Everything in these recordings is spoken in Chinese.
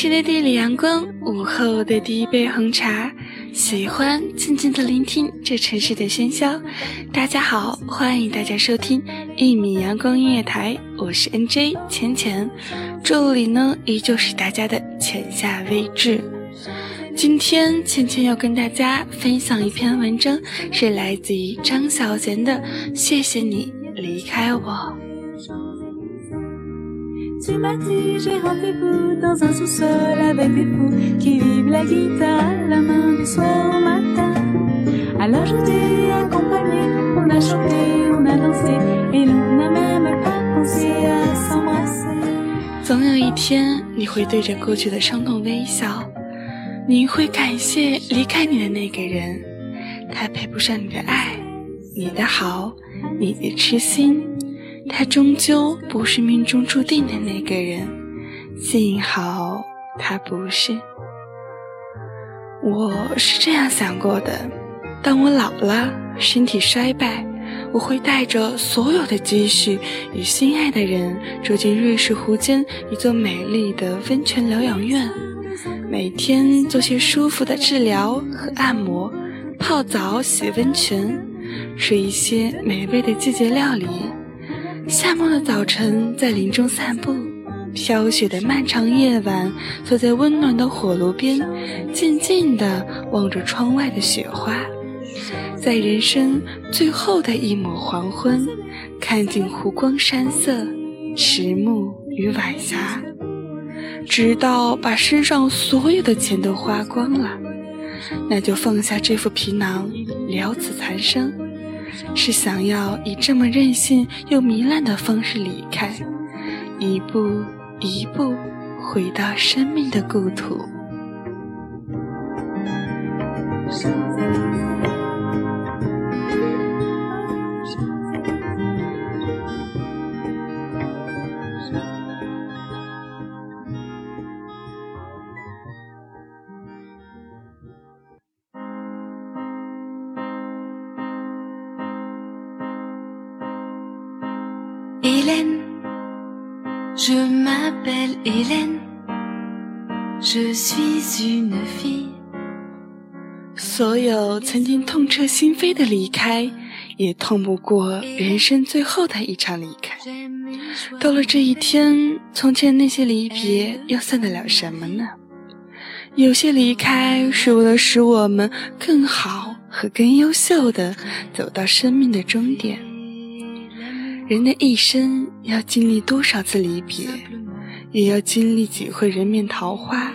清晨的第一缕阳光，午后的第一杯红茶，喜欢静静的聆听这城市的喧嚣。大家好，欢迎大家收听一米阳光音乐台，我是 NJ 浅浅，这里呢依旧是大家的浅夏微志。今天浅浅要跟大家分享一篇文章，是来自于张小娴的《谢谢你离开我》。总有一天，你会对着过去的伤痛微笑，你会感谢离开你的那个人，他配不上你的爱，你的好，你的痴心。他终究不是命中注定的那个人，幸好他不是。我是这样想过的：当我老了，身体衰败，我会带着所有的积蓄与心爱的人住进瑞士湖间一座美丽的温泉疗养院，每天做些舒服的治疗和按摩，泡澡、洗温泉，吃一些美味的季节料理。夏末的早晨，在林中散步；飘雪的漫长夜晚，坐在温暖的火炉边，静静地望着窗外的雪花。在人生最后的一抹黄昏，看尽湖光山色、迟暮与晚霞，直到把身上所有的钱都花光了，那就放下这副皮囊，了此残生。是想要以这么任性又糜烂的方式离开，一步一步回到生命的故土。Je suis une fille。所有曾经痛彻心扉的离开，也痛不过人生最后的一场离开。到了这一天，从前那些离别又算得了什么呢？有些离开是为了使我们更好和更优秀的走到生命的终点。人的一生要经历多少次离别，也要经历几回人面桃花，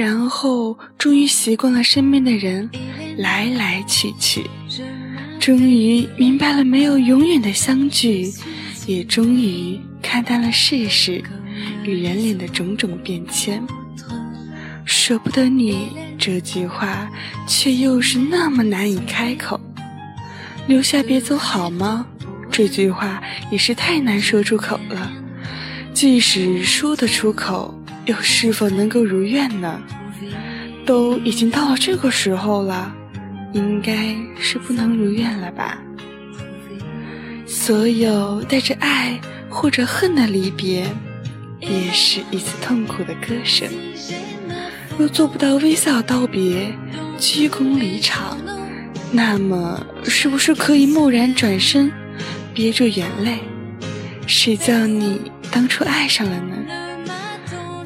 然后终于习惯了身边的人来来去去，终于明白了没有永远的相聚，也终于看淡了世事与人脸的种种变迁。舍不得你这句话，却又是那么难以开口。留下别走好吗？这句话也是太难说出口了，即使说得出口，又是否能够如愿呢？都已经到了这个时候了，应该是不能如愿了吧？所有带着爱或者恨的离别，也是一次痛苦的割舍。若做不到微笑道别，鞠躬离场，那么是不是可以蓦然转身？憋住眼泪，谁叫你当初爱上了呢？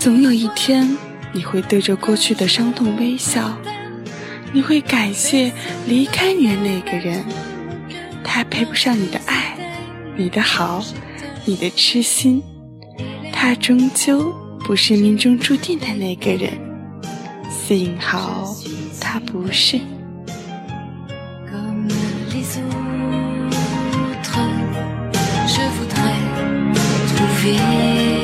总有一天，你会对着过去的伤痛微笑，你会感谢离开你的那个人，他配不上你的爱，你的好，你的痴心，他终究不是命中注定的那个人，幸好他不是。Yeah.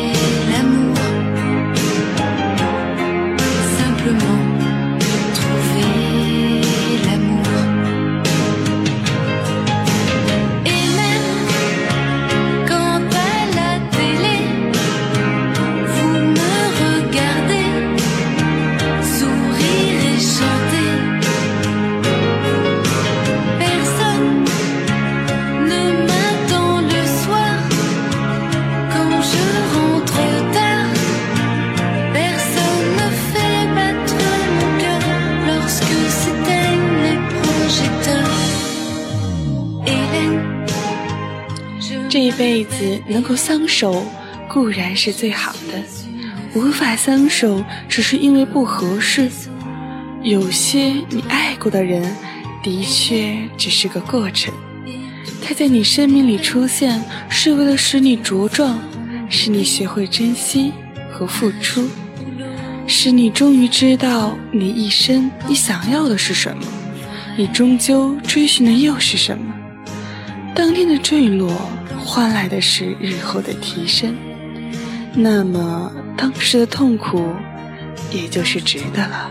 辈子能够相守固然是最好的，无法相守只是因为不合适。有些你爱过的人，的确只是个过程，他在你生命里出现，是为了使你茁壮，使你学会珍惜和付出，使你终于知道你一生你想要的是什么，你终究追寻的又是什么。当天的坠落换来的是日后的提升，那么当时的痛苦也就是值得了。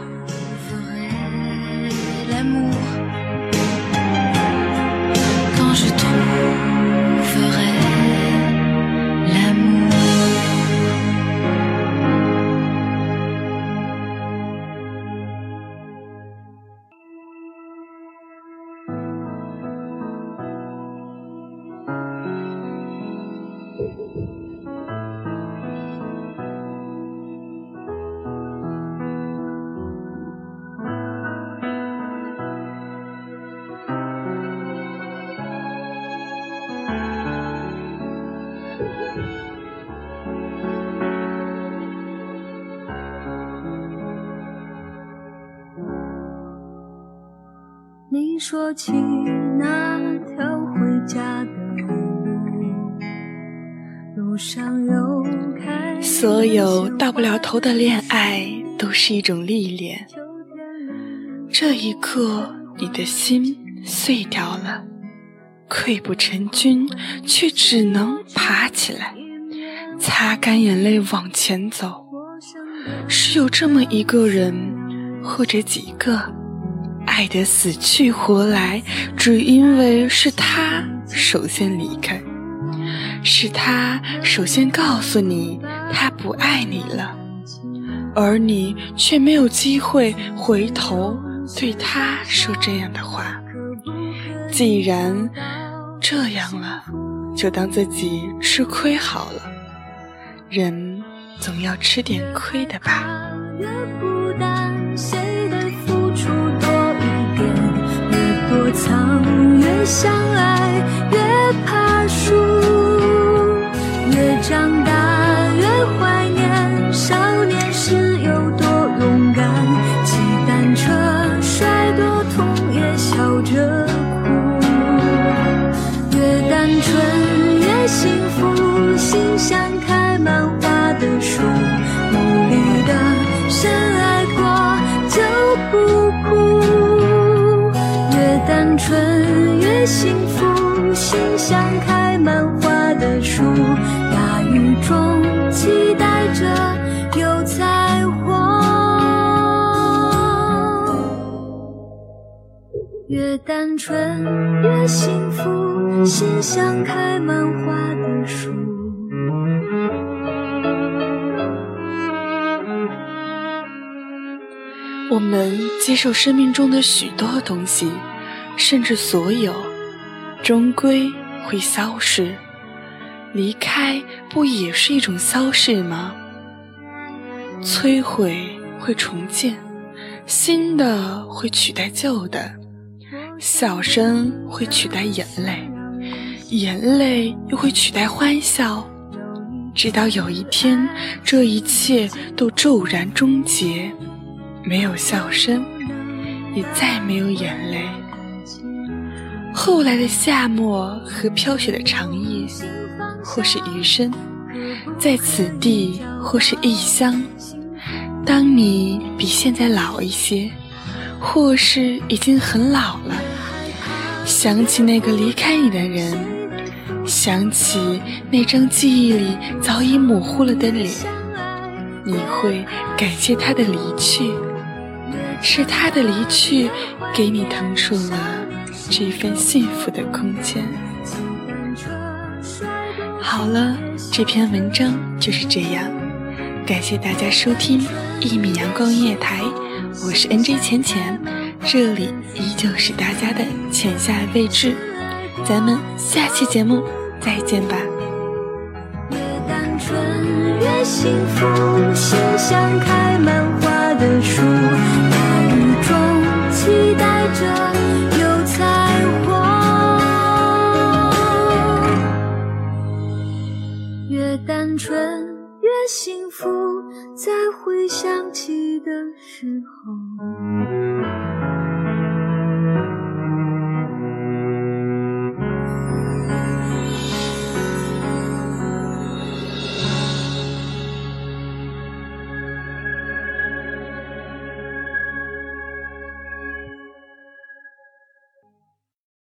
你说起那条回家的路，路上有开所有到不了头的恋爱都是一种历练。这一刻，你的心碎掉了，溃不成军，却只能爬起来，擦干眼泪往前走。是有这么一个人，或者几个，爱得死去活来，只因为是他首先离开，是他首先告诉你他不爱你了，而你却没有机会回头对他说这样的话。既然这样了，就当自己吃亏好了。人总要吃点亏的吧。越孤单，谁的付出多一点？越多藏，越相爱，心像开满花的树，大雨中期待着有彩虹。越单纯越幸福，心像开满花的树。我们接受生命中的许多东西，甚至所有，终归会消逝。离开不也是一种消逝吗？摧毁会重建，新的会取代旧的，笑声会取代眼泪，眼泪又会取代欢笑，直到有一天，这一切都骤然终结。没有笑声，也再没有眼泪。后来的夏末和飘雪的长夜，或是余生，在此地或是异乡。当你比现在老一些，或是已经很老了，想起那个离开你的人，想起那张记忆里早已模糊了的脸，你会感谢他的离去，是他的离去给你腾出了这份幸福的空间。好了，这篇文章就是这样，感谢大家收听一米阳光音乐台，我是 NJ 浅浅。这里依旧是大家的浅夏未知，咱们下期节目再见吧。越幸福，心像开满花的树，大雨中期待着越单纯越幸福，再回想起的时候。